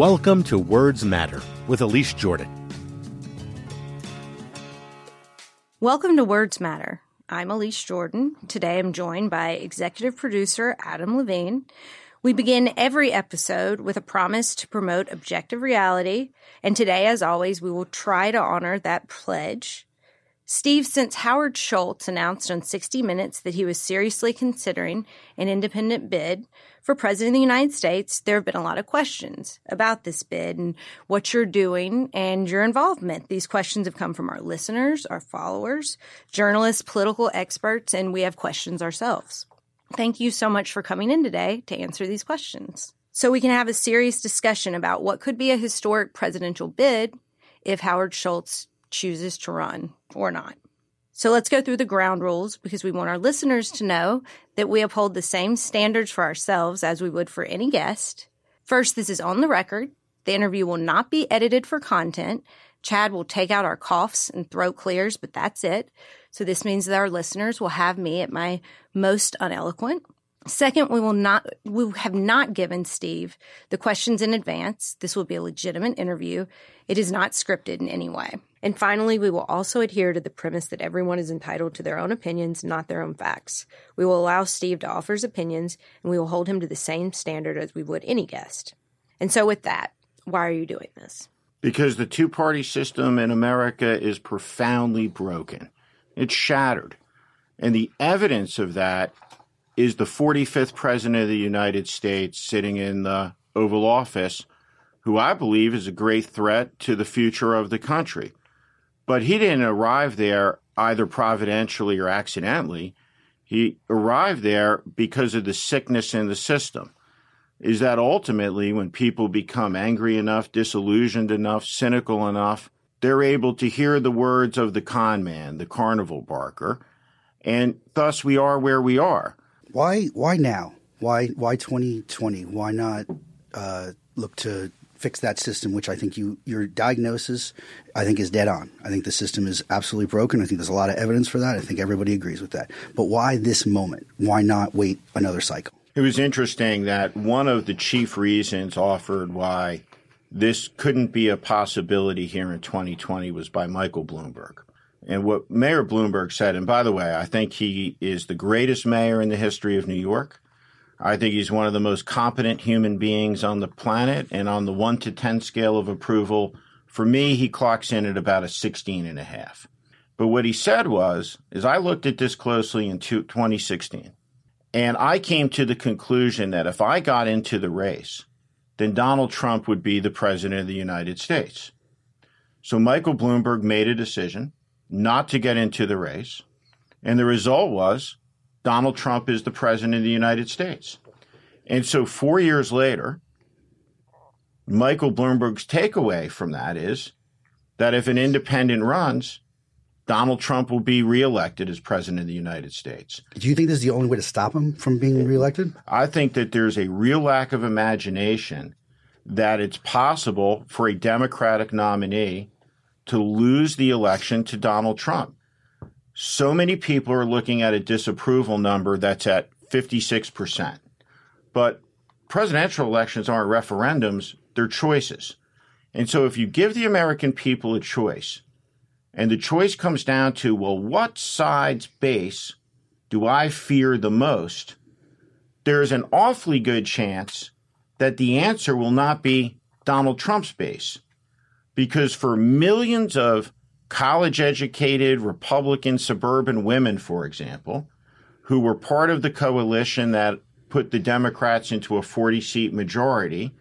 Welcome to Words Matter with Elise Jordan. Welcome to Words Matter. I'm Elise Jordan. Today I'm joined by executive producer Adam Levine. We begin every episode with a promise to promote objective reality, and today, as always, we will try to honor that pledge. Steve, since Howard Schultz announced on 60 Minutes that he was seriously considering an independent bid for President of the United States, there have been a lot of questions about this bid and what you're doing and your involvement. These questions have come from our listeners, our followers, journalists, political experts, and we have questions ourselves. Thank you so much for coming in today to answer these questions. So we can have a serious discussion about what could be a historic presidential bid if Howard Schultz chooses to run or not. So let's go through the ground rules because we want our listeners to know that we uphold the same standards for ourselves as we would for any guest. First, this is on the record. The interview will not be edited for content. Chad will take out our coughs and throat clears, but that's it. So this means that our listeners will have me at my most uneloquent. Second, we will not, we have not given Steve the questions in advance. This will be a legitimate interview. It is not scripted in any way. And finally, we will also adhere to the premise that everyone is entitled to their own opinions, not their own facts. We will allow Steve to offer his opinions, and we will hold him to the same standard as we would any guest. And so, with that, why are you doing this? Because the two party system in America is profoundly broken. It's shattered. And the evidence of that is the 45th President of the United States sitting in the Oval Office, who I believe is a great threat to the future of the country. But he didn't arrive there either providentially or accidentally. He arrived there because of the sickness in the system. Is that ultimately when people become angry enough, disillusioned enough, cynical enough, they're able to hear the words of the con man, the carnival barker, and thus we are where we are. Why? Why now? Why? Why 2020? Why not uh, look to fix that system? Which I think you your diagnosis, I think, is dead on. I think the system is absolutely broken. I think there's a lot of evidence for that. I think everybody agrees with that. But why this moment? Why not wait another cycle? It was interesting that one of the chief reasons offered why this couldn't be a possibility here in 2020 was by Michael Bloomberg. And what Mayor Bloomberg said, and by the way, I think he is the greatest mayor in the history of New York. I think he's one of the most competent human beings on the planet. And on the one to 10 scale of approval, for me, he clocks in at about a 16 and a half. But what he said was, is I looked at this closely in 2016 and I came to the conclusion that if I got into the race, then Donald Trump would be the president of the United States. So Michael Bloomberg made a decision not to get into the race. And the result was Donald Trump is the president of the United States. And so four years later, Michael Bloomberg's takeaway from that is that if an independent runs, Donald Trump will be reelected as president of the United States. Do you think this is the only way to stop him from being reelected? I think that there's a real lack of imagination that it's possible for a Democratic nominee to lose the election to Donald Trump. So many people are looking at a disapproval number that's at 56%. But presidential elections aren't referendums, they're choices. And so if you give the American people a choice, and the choice comes down to, well, what side's base do I fear the most? There's an awfully good chance that the answer will not be Donald Trump's base because for millions of college educated Republican suburban women, for example, who were part of the coalition that put the Democrats into a 40 seat majority,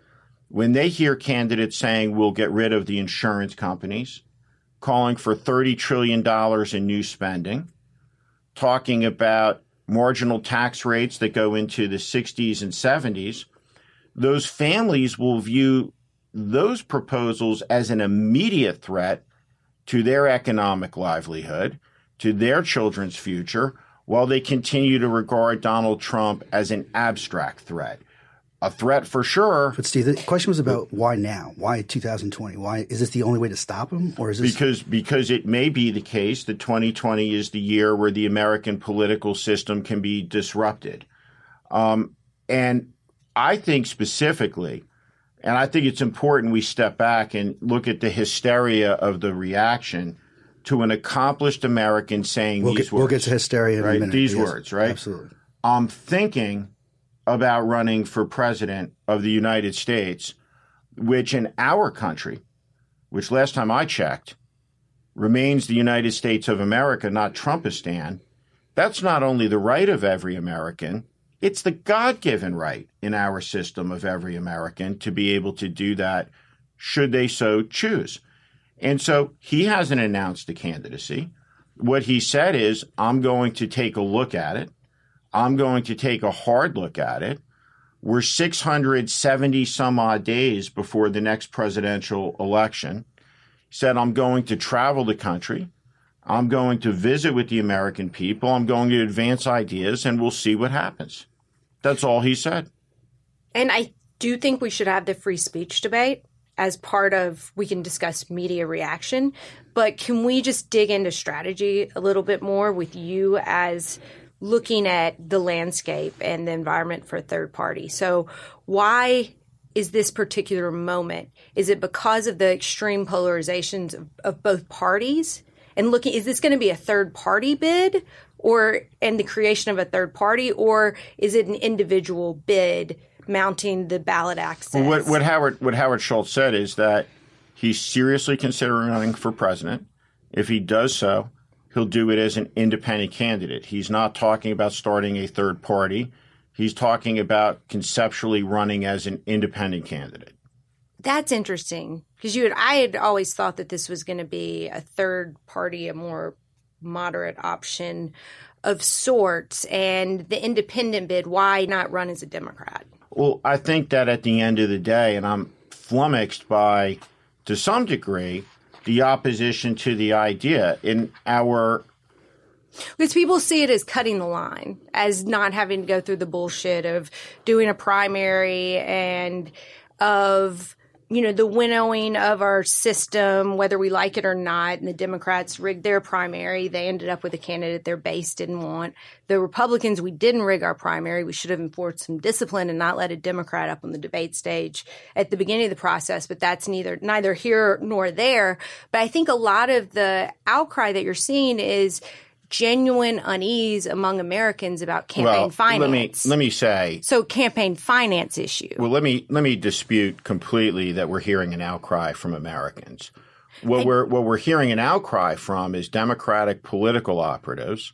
when they hear candidates saying we'll get rid of the insurance companies, calling for $30 trillion in new spending, talking about marginal tax rates that go into the 60s and 70s, those families will view those proposals as an immediate threat to their economic livelihood, to their children's future, while they continue to regard Donald Trump as an abstract threat. A threat for sure. But Steve, the question was about why now? Why 2020? Why is this the only way to stop him, or is this because because it may be the case that 2020 is the year where the American political system can be disrupted, um, and I think specifically And I think it's important we step back and look at the hysteria of the reaction to an accomplished American saying we'll these get, words. We'll get to hysteria in right? a minute. These Yes, words, right? Absolutely. I'm thinking about running for president of the United States, which in our country, which last time I checked, remains the United States of America, not Trumpistan. That's not only the right of every American, it's the God given right in our system of every American to be able to do that should they so choose. And so he hasn't announced a candidacy. What he said is, I'm going to take a look at it. I'm going to take a hard look at it. We're 670 some odd days before the next presidential election. He said, I'm going to travel the country. I'm going to visit with the American people. I'm going to advance ideas and we'll see what happens. That's all he said. And I do think we should have the free speech debate as part of we can discuss media reaction, but can we just dig into strategy a little bit more with you as looking at the landscape and the environment for third party? So why is this particular moment? Is it because of the extreme polarizations of, of both parties? And looking, is this going to be a third party bid or and the creation of a third party, or is it an individual bid mounting the ballot access? Well, what, what Howard what Howard Schultz said is that he's seriously considering running for president. If he does so, he'll do it as an independent candidate. He's not talking about starting a third party. He's talking about conceptually running as an independent candidate. That's interesting because you had I had always thought that this was going to be a third party, a more moderate option of sorts, and the independent bid. Why not run as a Democrat? Well, I think that at the end of the day, and I'm flummoxed by, to some degree, the opposition to the idea in our Because people see it as cutting the line, as not having to go through the bullshit of doing a primary and of you know the winnowing of our system, whether we like it or not. And the Democrats rigged their primary; they ended up with a candidate their base didn't want. The Republicans, we didn't rig our primary. We should have enforced some discipline and not let a Democrat up on the debate stage at the beginning of the process. But that's neither neither here nor there. But I think a lot of the outcry that you're seeing is genuine unease among Americans about campaign well, finance. let me let me say so campaign finance issue. Well, let me let me dispute completely that we're hearing an outcry from Americans. What we're what we're hearing an outcry from is Democratic political operatives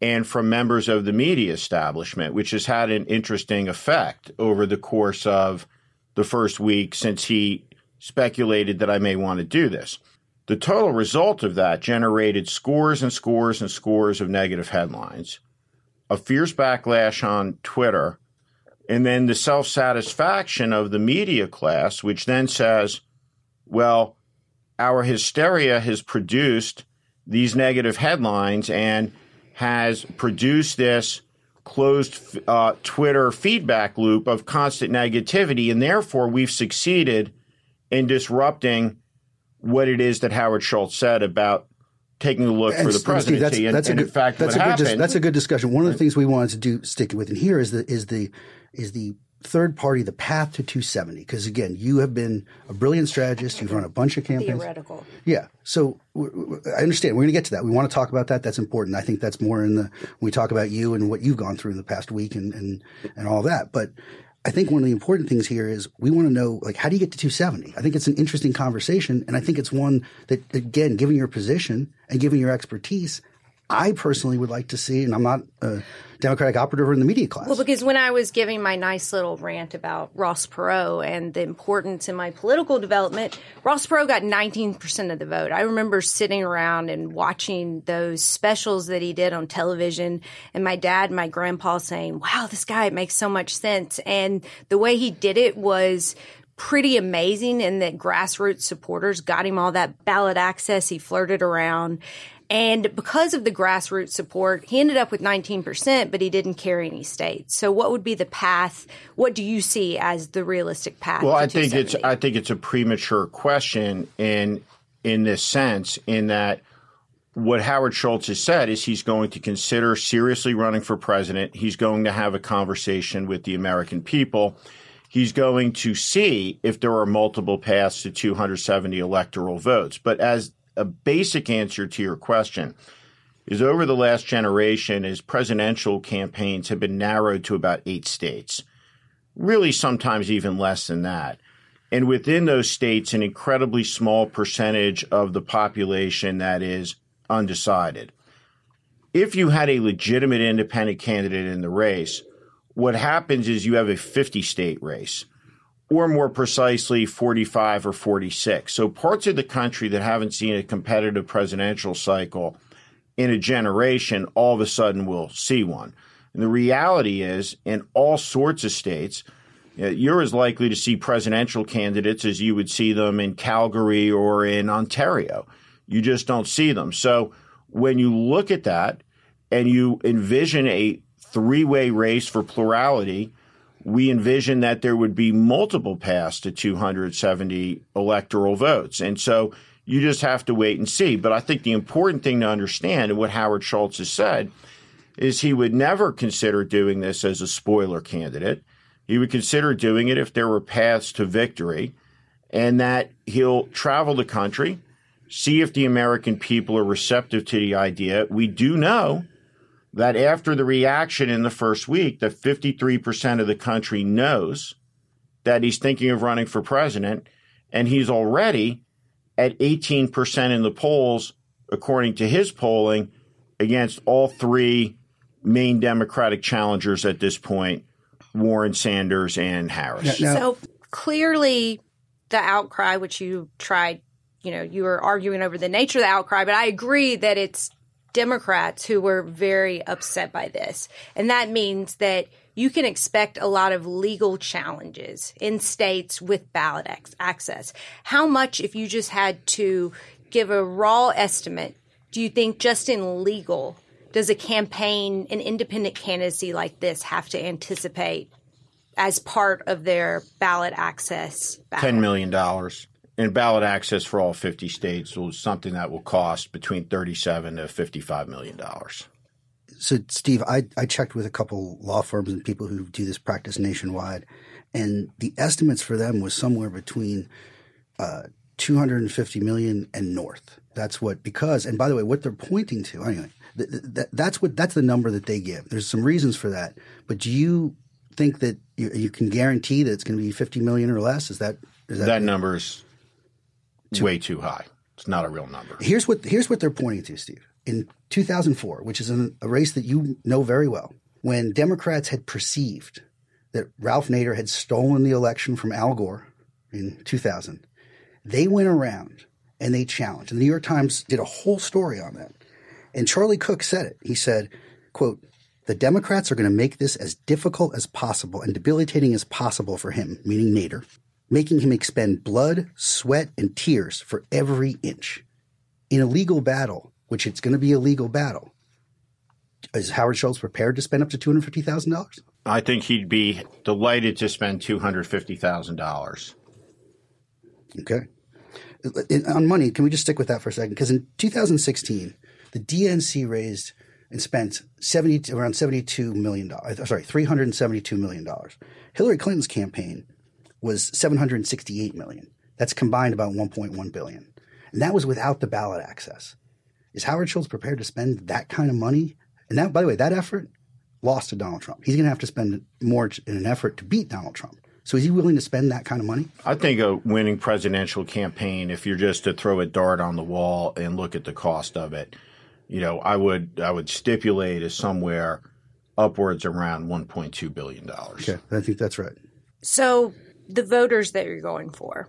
and from members of the media establishment, which has had an interesting effect over the course of the first week since he speculated that I may want to do this. The total result of that generated scores and scores and scores of negative headlines, a fierce backlash on Twitter, and then the self satisfaction of the media class, which then says, well, our hysteria has produced these negative headlines and has produced this closed uh, Twitter feedback loop of constant negativity. And therefore, we've succeeded in disrupting what it is that Howard Schultz said about taking a look And for the Steve, presidency. that's, that's and, a good, in fact, that's what a good happened, dis- that's a good discussion. One of the things we wanted to do, stick with in here, is the is the is the third party, the path to 270. Because again, you have been a brilliant strategist. You've run a bunch of campaigns. Theoretical. Yeah. So w- w- I understand. We're going to get to that. We want to talk about that. That's important. I think that's more in the when we talk about you and what you've gone through in the past week and and and all that. But I think one of the important things here is we want to know like how do you get to 270? I think it's an interesting conversation, and I think it's one that again, given your position and given your expertise, I personally would like to see. And I'm not a Democratic operative in the media class. Well, because when I was giving my nice little rant about Ross Perot and the importance in my political development, Ross Perot got 19% of the vote. I remember sitting around and watching those specials that he did on television, and my dad and my grandpa saying, Wow, this guy it makes so much sense. And the way he did it was pretty amazing in that grassroots supporters got him all that ballot access. He flirted around. And because of the grassroots support, he ended up with 19%, but he didn't carry any states. So what would be the path? What do you see as the realistic path? Well, I think it's I think it's a premature question in in this sense, in that what Howard Schultz has said is he's going to consider seriously running for president. He's going to have a conversation with the American people. he's going to see if there are multiple paths to 270 electoral votes. But as a basic answer to your question, is over the last generation, as presidential campaigns have been narrowed to about eight states, really sometimes even less than that. And within those states, an incredibly small percentage of the population that is undecided. If you had a legitimate independent candidate in the race, what happens is you have a 50 state race, or more precisely, 45 or 46. So parts of the country that haven't seen a competitive presidential cycle in a generation all of a sudden will see one. And the reality is, in all sorts of states, uh, you're as likely to see presidential candidates as you would see them in Calgary or in Ontario. You just don't see them. So when you look at that and you envision a three way race for plurality, we envision that there would be multiple paths to 270 electoral votes. And so you just have to wait and see. But I think the important thing to understand, and what Howard Schultz has said, is he would never consider doing this as a spoiler candidate. He would consider doing it if there were paths to victory, and that he'll travel the country, see if the American people are receptive to the idea. We do know that after the reaction in the first week, that 53% of the country knows that he's thinking of running for president, and he's already at 18% in the polls, according to his polling, against all three main Democratic challengers at this point Warren Sanders and Harris. Now, so clearly, the outcry, which you tried, you know, you were arguing over the nature of the outcry, but I agree that it's Democrats who were very upset by this. And that means that you can expect a lot of legal challenges in states with ballot access. How much, if you just had to give a raw estimate, do you think just in legal does a campaign, an independent candidacy like this, have to anticipate as part of their ballot access? Ballot? $10 million. And ballot access for all 50 states was something that will cost between 37 to $55 million. So, Steve, I, I checked with a couple law firms and people who do this practice nationwide, and the estimates for them was somewhere between uh, 250 million and north. That's what because, and by the way, what they're pointing to anyway that's what that's the number that they give. There's some reasons for that, but do you think that you, you can guarantee that it's going to be 50 million or less? Is that is that, that number's too, way too high? It's not a real number. Here's what here's what they're pointing to, Steve. In 2004, which is an, a race that you know very well, when Democrats had perceived that Ralph Nader had stolen the election from Al Gore in 2000, they went around and they challenged. And the New York Times did a whole story on that. And Charlie Cook said it. He said, quote, the Democrats are going to make this as difficult as possible and debilitating as possible for him, meaning Nader, making him expend blood, sweat, and tears for every inch. In a legal battle, which it's going to be a legal battle, is Howard Schultz prepared to spend up to $250,000? I think he'd be delighted to spend $250,000. Okay. On money, can we just stick with that for a second? Because in 2016, the DNC raised and spent 70 around 72 million dollars. Uh, sorry, 372 million dollars. Hillary Clinton's campaign was 768 million. That's combined about 1.1 billion. And that was without the ballot access. Is Howard Schultz prepared to spend that kind of money? And that, by the way, that effort lost to Donald Trump. He's going to have to spend more in an effort to beat Donald Trump. So is he willing to spend that kind of money? I think a winning presidential campaign, if you're just to throw a dart on the wall and look at the cost of it, you know, I would I would stipulate is somewhere upwards around 1.2 billion dollars. Okay, I think that's right. So the voters that you're going for,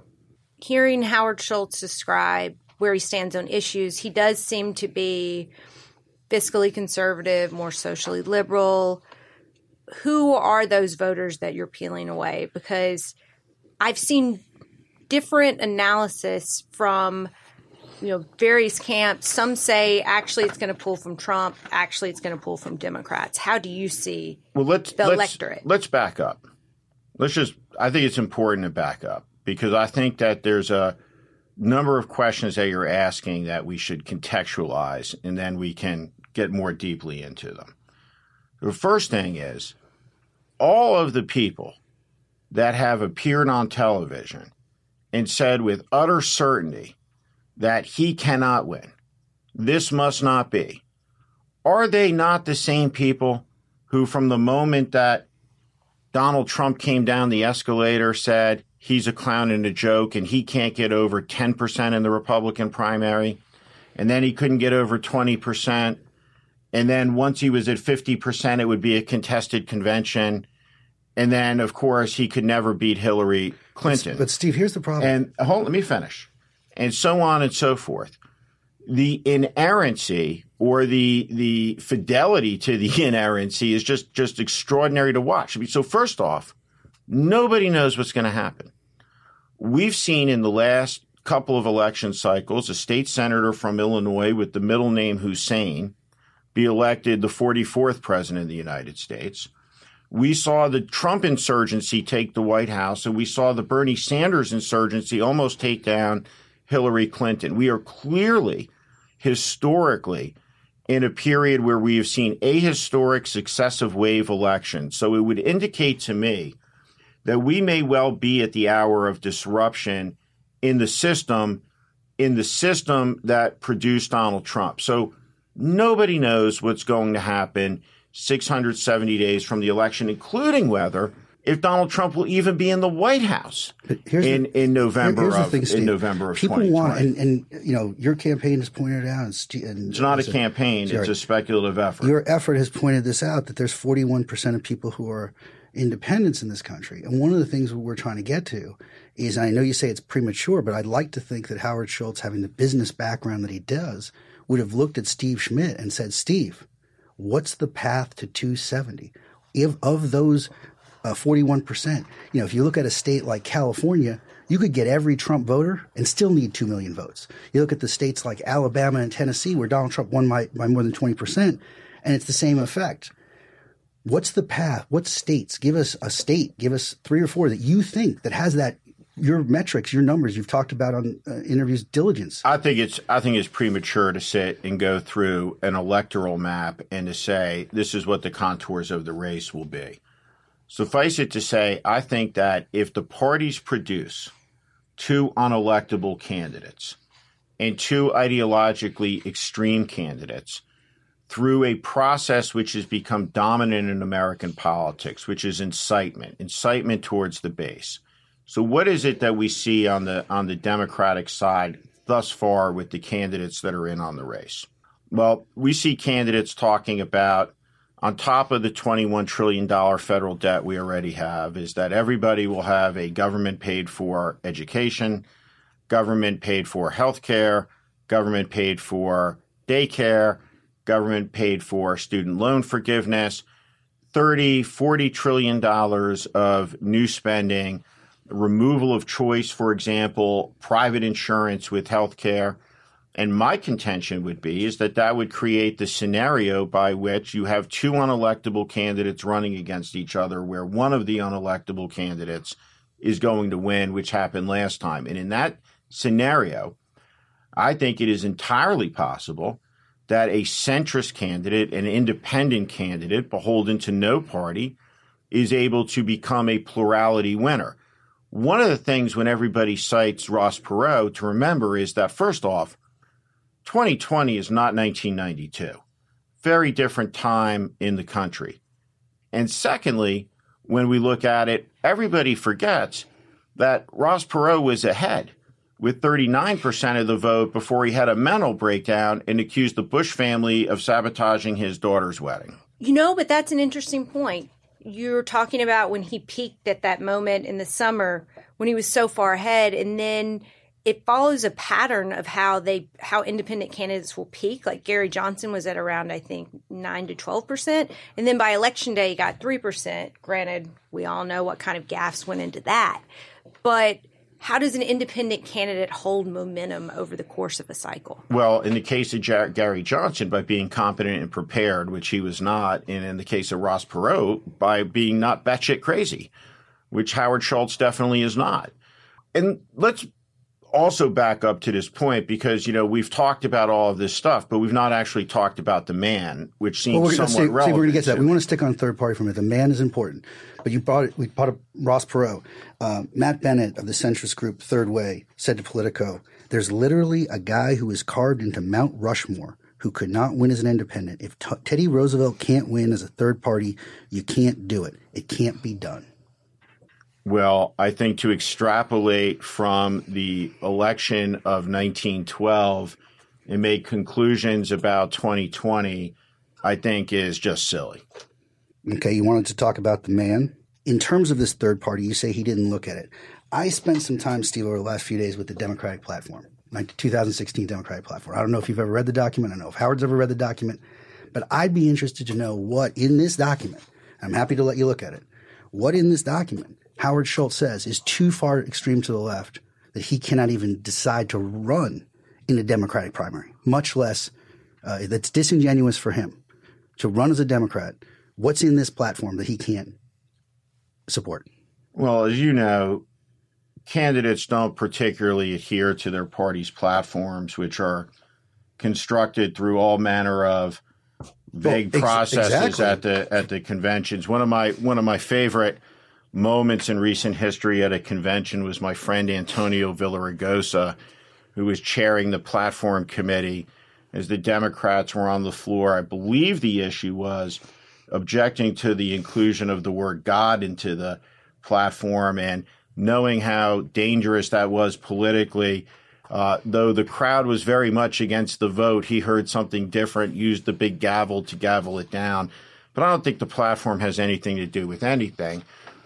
hearing Howard Schultz describe where he stands on issues, he does seem to be fiscally conservative, more socially liberal. Who are those voters that you're peeling away? Because I've seen different analysis from you know various camps. Some say actually it's going to pull from Trump. Actually, it's going to pull from Democrats. How do you see well, let's, the let's, electorate? Let's back up. Let's just. I think it's important to back up because I think that there's a number of questions that you're asking that we should contextualize, and then we can get more deeply into them. The first thing is all of the people that have appeared on television and said with utter certainty that he cannot win. This must not be. Are they not the same people who, from the moment that Donald Trump came down the escalator, said he's a clown and a joke and he can't get over 10% in the Republican primary? And then he couldn't get over 20%. And then once he was at 50%, it would be a contested convention. And then, of course, he could never beat Hillary Clinton. But, but Steve, here's the problem. And hold, let me finish. And so on and so forth. The inerrancy or the the fidelity to the inerrancy is just just extraordinary to watch. I mean, So first off, nobody knows what's going to happen. We've seen in the last couple of election cycles a state senator from Illinois with the middle name Hussein be elected the 44th president of the United States. We saw the Trump insurgency take the White House, and we saw the Bernie Sanders insurgency almost take down Hillary Clinton. We are clearly, historically, in a period where we have seen a historic successive wave election. So it would indicate to me that we may well be at the hour of disruption in the system, in the system that produced Donald Trump. So nobody knows what's going to happen 670 days from the election, including whether if Donald Trump will even be in the White House in, the, in November here's of the thing, Steve. in November of people want and, and, you know your campaign has pointed out and, and it's not a campaign sorry, it's a speculative effort. Your effort has pointed this out that there's 41% of people who are independents in this country. And one of the things we're trying to get to is I know you say it's premature but I'd like to think that Howard Schultz having the business background that he does would have looked at Steve Schmidt and said Steve what's the path to 270 if of those uh, 41%. You know, if you look at a state like California, you could get every Trump voter and still need 2 million votes. You look at the states like Alabama and Tennessee where Donald Trump won by, by more than 20%, and it's the same effect. What's the path? What states? Give us a state, give us three or four that you think that has that your metrics, your numbers you've talked about on uh, interviews diligence. I think it's I think it's premature to sit and go through an electoral map and to say this is what the contours of the race will be. Suffice it to say, I think that if the parties produce two unelectable candidates and two ideologically extreme candidates through a process which has become dominant in American politics, which is incitement, incitement towards the base. So what is it that we see on the on the Democratic side thus far with the candidates that are in on the race? Well, we see candidates talking about on top of the $21 trillion federal debt we already have is that everybody will have a government paid for education, government paid for health care, government paid for daycare, government paid for student loan forgiveness, 30, 40 trillion dollars of new spending, removal of choice, for example, private insurance with health care and my contention would be is that that would create the scenario by which you have two unelectable candidates running against each other, where one of the unelectable candidates is going to win, which happened last time. And in that scenario, I think it is entirely possible that a centrist candidate, an independent candidate, beholden to no party, is able to become a plurality winner. One of the things when everybody cites Ross Perot to remember is that, first off, 2020 is not 1992. Very different time in the country. And secondly, when we look at it, everybody forgets that Ross Perot was ahead with 39% of the vote before he had a mental breakdown and accused the Bush family of sabotaging his daughter's wedding. You know, but that's an interesting point. You're talking about when he peaked at that moment in the summer when he was so far ahead and then it follows a pattern of how they how independent candidates will peak. Like Gary Johnson was at around I think nine to twelve percent, and then by election day he got three percent. Granted, we all know what kind of gaffes went into that, but how does an independent candidate hold momentum over the course of a cycle? Well, in the case of Gary Johnson, by being competent and prepared, which he was not, and in the case of Ross Perot, by being not batshit crazy, which Howard Schultz definitely is not. And let's also back up to this point because you know we've talked about all of this stuff, but we've not actually talked about the man, which seems Well, we're somewhat relevant. see, we're going to get to that. We want to stick on third party for a minute. The man is important, but you brought it. We brought up Ross Perot. Uh, Matt Bennett of the centrist group Third Way said to Politico, "There's literally a guy who is carved into Mount Rushmore." Who could not win as an independent. If T- Teddy Roosevelt can't win as a third party, you can't do it. It can't be done. Well, I think to extrapolate from the election of 1912 and make conclusions about 2020, I think is just silly. Okay, you wanted to talk about the man. In terms of this third party, you say he didn't look at it. I spent some time, Steve, over the last few days with the Democratic platform, like 2016 Democratic platform. I don't know if you've ever read the document. I don't know if Howard's ever read the document, but I'd be interested to know what in this document, I'm happy to let you look at it, what in this document Howard Schultz says is too far extreme to the left that he cannot even decide to run in a Democratic primary, much less uh, that's disingenuous for him to run as a Democrat. What's in this platform that he can't support? Well, as you know, candidates don't particularly adhere to their party's platforms, which are constructed through all manner of vague Well, ex- processes exactly. at the at the conventions. One of my one of my favorite moments in recent history at a convention was my friend Antonio Villaraigosa, who was chairing the platform committee as the Democrats were on the floor. I believe the issue was objecting to the inclusion of the word God into the platform and knowing how dangerous that was politically. Uh, though the crowd was very much against the vote, he heard something different, used the big gavel to gavel it down. But I don't think the platform has anything to do with anything.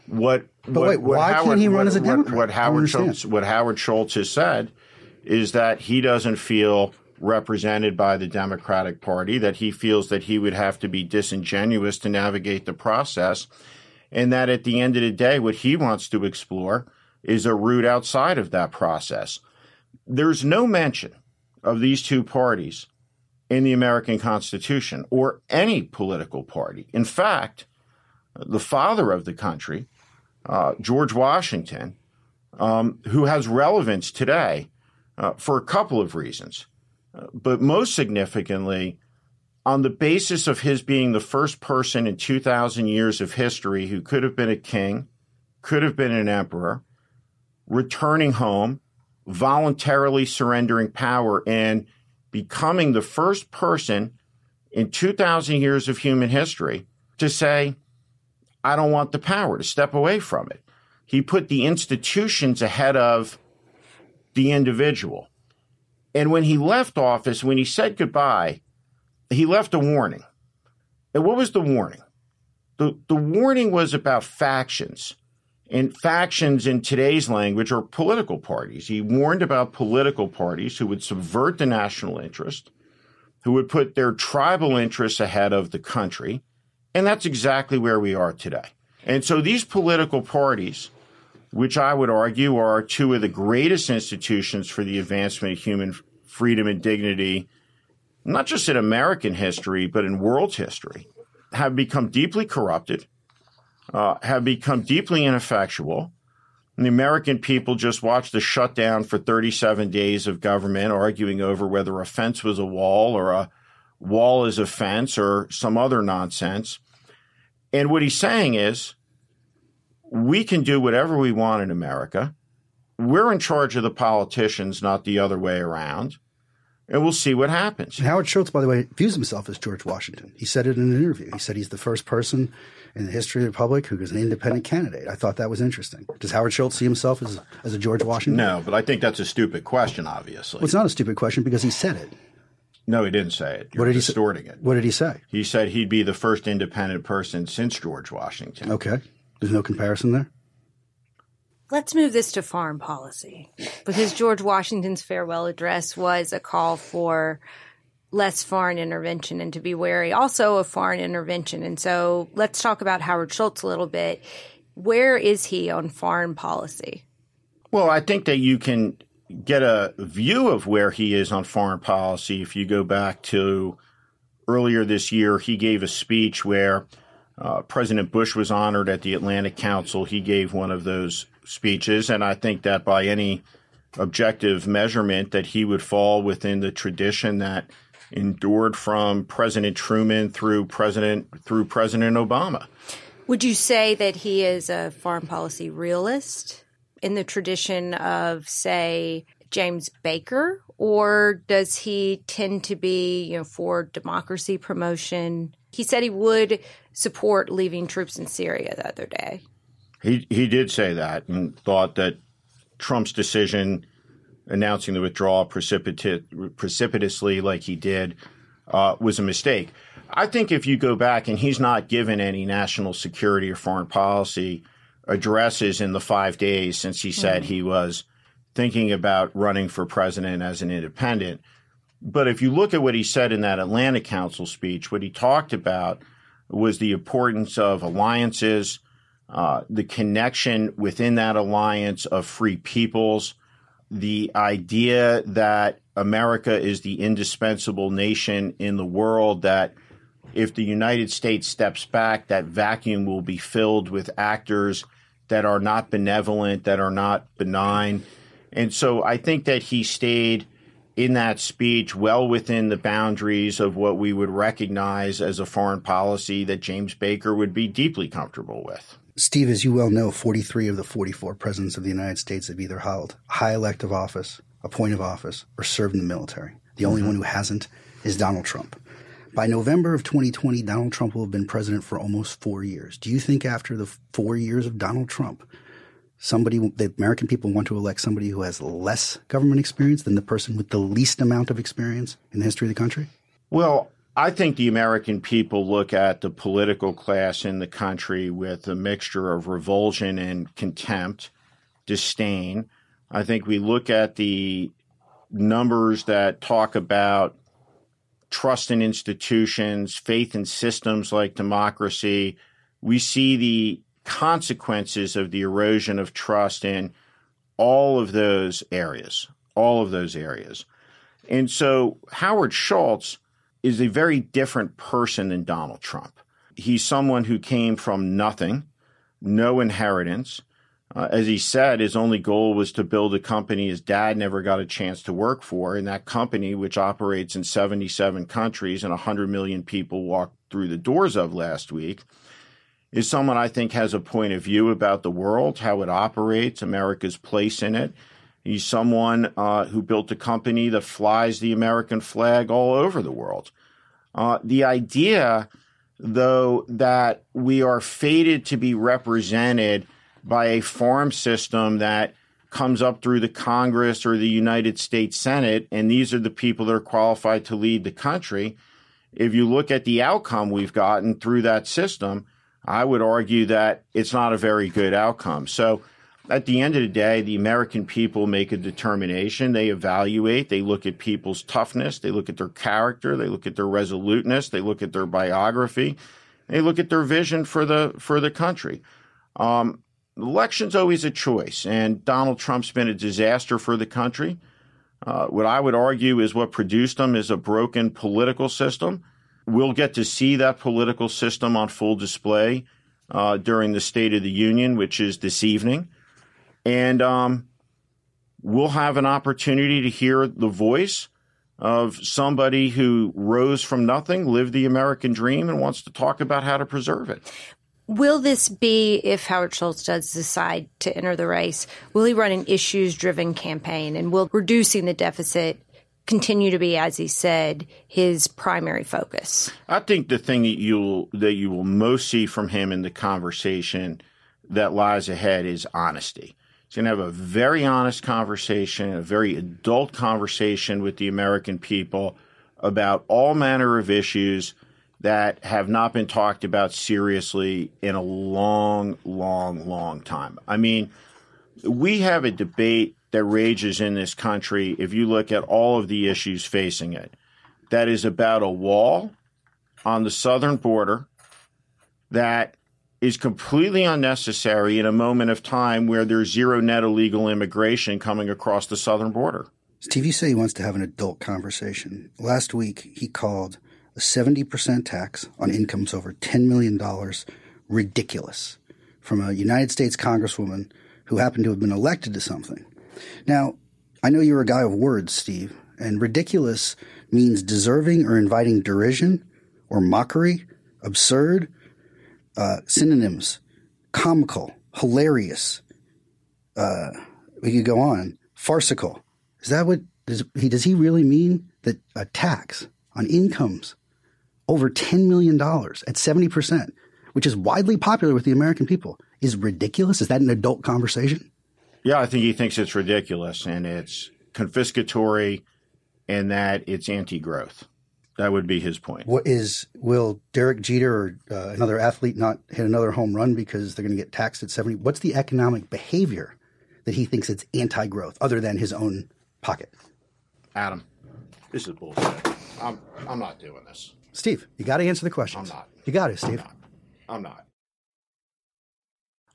What, But what, wait, what why can't he run what- as a Democrat? What, Howard. Schultz, what Howard Schultz has said is that he doesn't feel represented by the Democratic Party, that he feels that he would have to be disingenuous to navigate the process, and that at the end of the day, what he wants to explore is a route outside of that process. There's no mention of these two parties in the American Constitution or any political party. In fact, the father of the country, uh, George Washington, um, who has relevance today uh, for a couple of reasons, Uh, but most significantly, on the basis of his being the first person in 2,000 years of history who could have been a king, could have been an emperor, returning home, voluntarily surrendering power, and becoming the first person in 2,000 years of human history to say, I don't want the power, to step away from it. He put the institutions ahead of the individual. And when he left office, when he said goodbye, he left a warning. And what was the warning? The, the warning was about factions. And factions in today's language are political parties. He warned about political parties who would subvert the national interest, who would put their tribal interests ahead of the country. And that's exactly where we are today. And so these political parties, which I would argue are two of the greatest institutions for the advancement of human freedom and dignity, not just in American history, but in world history, have become deeply corrupted, uh, have become deeply ineffectual. And the American people just watched the shutdown for 37 days of government, arguing over whether a fence was a wall or a wall is a fence or some other nonsense. And what he's saying is, we can do whatever we want in America. We're in charge of the politicians, not the other way around. And we'll see what happens. And Howard Schultz, by the way, views himself as George Washington. He said it in an interview. He said he's the first person in the history of the Republic who is an independent candidate. I thought that was interesting. Does Howard Schultz see himself as, as a George Washington? No, but I think that's a stupid question, obviously. Well, it's not a stupid question because he said it. No, he didn't say it. You're What did he say? distorting it. What did he say? He said he'd be the first independent person since George Washington. Okay. There's no comparison there? Let's move this to foreign policy because George Washington's farewell address was a call for less foreign intervention and to be wary also of foreign intervention. And so let's talk about Howard Schultz a little bit. Where is he on foreign policy? Well, I think that you can get a view of where he is on foreign policy if you go back to earlier this year. He gave a speech where uh, President Bush was honored at the Atlantic Council. He gave one of those speeches, and I think that by any objective measurement that he would fall within the tradition that endured from President Truman through President through President Obama. Would you say that he is a foreign policy realist in the tradition of, say, James Baker, or does he tend to be, you know, for democracy promotion? He said he would support leaving troops in Syria the other day. He he did say that and thought that Trump's decision announcing the withdrawal precipitously like he did uh, was a mistake. I think if you go back and he's not given any national security or foreign policy addresses in the five days since he said mm-hmm. he was thinking about running for president as an independent. But if you look at what he said in that Atlantic Council speech, what he talked about was the importance of alliances, uh, the connection within that alliance of free peoples, the idea that America is the indispensable nation in the world, that if the United States steps back, that vacuum will be filled with actors that are not benevolent, that are not benign. And so I think that he stayed in that speech well within the boundaries of what we would recognize as a foreign policy that James Baker would be deeply comfortable with. Steve, as you well know, 43 of the 44 presidents of the United States have either held high elective office, a point of office, or served in the military. The only mm-hmm. one who hasn't is Donald Trump. By November of 2020, Donald Trump will have been president for almost four years. Do you think after the four years of Donald Trump, somebody, the American people want to elect somebody who has less government experience than the person with the least amount of experience in the history of the country? Well, I think the American people look at the political class in the country with a mixture of revulsion and contempt, disdain. I think we look at the numbers that talk about trust in institutions, faith in systems like democracy. We see the consequences of the erosion of trust in all of those areas, all of those areas. And so Howard Schultz is a very different person than Donald Trump. He's someone who came from nothing, no inheritance. Uh, as he said, his only goal was to build a company his dad never got a chance to work for. And that company, which operates in 77 countries and 100 million people walked through the doors of last week, is someone I think has a point of view about the world, how it operates, America's place in it. He's someone uh, who built a company that flies the American flag all over the world. Uh, the idea, though, that we are fated to be represented by a farm system that comes up through the Congress or the United States Senate, and these are the people that are qualified to lead the country. If you look at the outcome we've gotten through that system, I would argue that it's not a very good outcome. So, at the end of the day, the American people make a determination. They evaluate, they look at people's toughness, they look at their character, they look at their resoluteness, they look at their biography, they look at their vision for the for the country. Um, election's always a choice, and Donald Trump's been a disaster for the country. Uh, what I would argue is what produced him is a broken political system. We'll get to see that political system on full display uh, during the State of the Union, which is this evening and um, we'll have an opportunity to hear the voice of somebody who rose from nothing, lived the American dream, and wants to talk about how to preserve it. Will this be, if Howard Schultz does decide to enter the race, will he run an issues driven campaign and will reducing the deficit continue to be, as he said, his primary focus? I think the thing that you'll that you will most see from him in the conversation that lies ahead is honesty. He's going to have a very honest conversation, a very adult conversation with the American people about all manner of issues that have not been talked about seriously in a long, long, long time. I mean, we have a debate that rages in this country, if you look at all of the issues facing it, that is about a wall on the southern border that is completely unnecessary in a moment of time where there's zero net illegal immigration coming across the southern border. Steve, you say he wants to have an adult conversation. Last week, he called a 70% tax on incomes over $10 million ridiculous from a United States Congresswoman who happened to have been elected to something. Now, I know you're a guy of words, Steve, and ridiculous means deserving or inviting derision or mockery, absurd, uh, synonyms, comical, hilarious. Uh, we could go on. Farcical. Is that what does he? Does he really mean that a tax on incomes over ten million dollars at seventy percent, which is widely popular with the American people, is ridiculous? Is that an adult conversation? Yeah, I think he thinks it's ridiculous and it's confiscatory, and that it's anti-growth. That would be his point. What is will Derek Jeter or uh, another athlete not hit another home run because they're going to get taxed at 70? What's the economic behavior that he thinks it's anti-growth other than his own pocket? Adam, this is bullshit. I'm I'm not doing this. Steve, you got to answer the question. I'm not. You got to, Steve. I'm not. I'm not.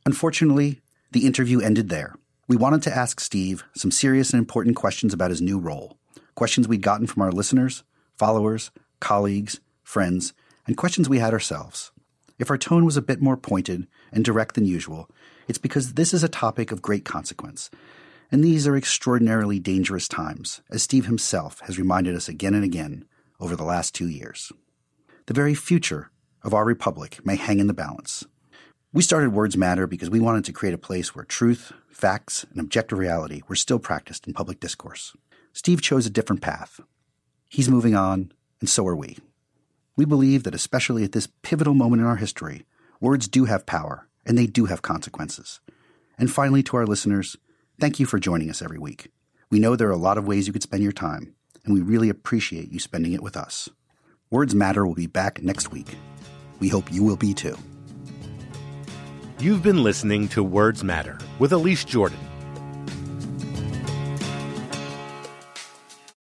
Unfortunately, the interview ended there. We wanted to ask Steve some serious and important questions about his new role. Questions we'd gotten from our listeners, followers, colleagues, friends, and questions we had ourselves. If our tone was a bit more pointed and direct than usual, it's because this is a topic of great consequence. And these are extraordinarily dangerous times, as Steve himself has reminded us again and again over the last two years. The very future of our republic may hang in the balance. We started Words Matter because we wanted to create a place where truth, facts, and objective reality were still practiced in public discourse. Steve chose a different path, He's moving on, and so are we. We believe that, especially at this pivotal moment in our history, words do have power and they do have consequences. And finally, to our listeners, thank you for joining us every week. We know there are a lot of ways you could spend your time, and we really appreciate you spending it with us. Words Matter will be back next week. We hope you will be too. You've been listening to Words Matter with Elise Jordan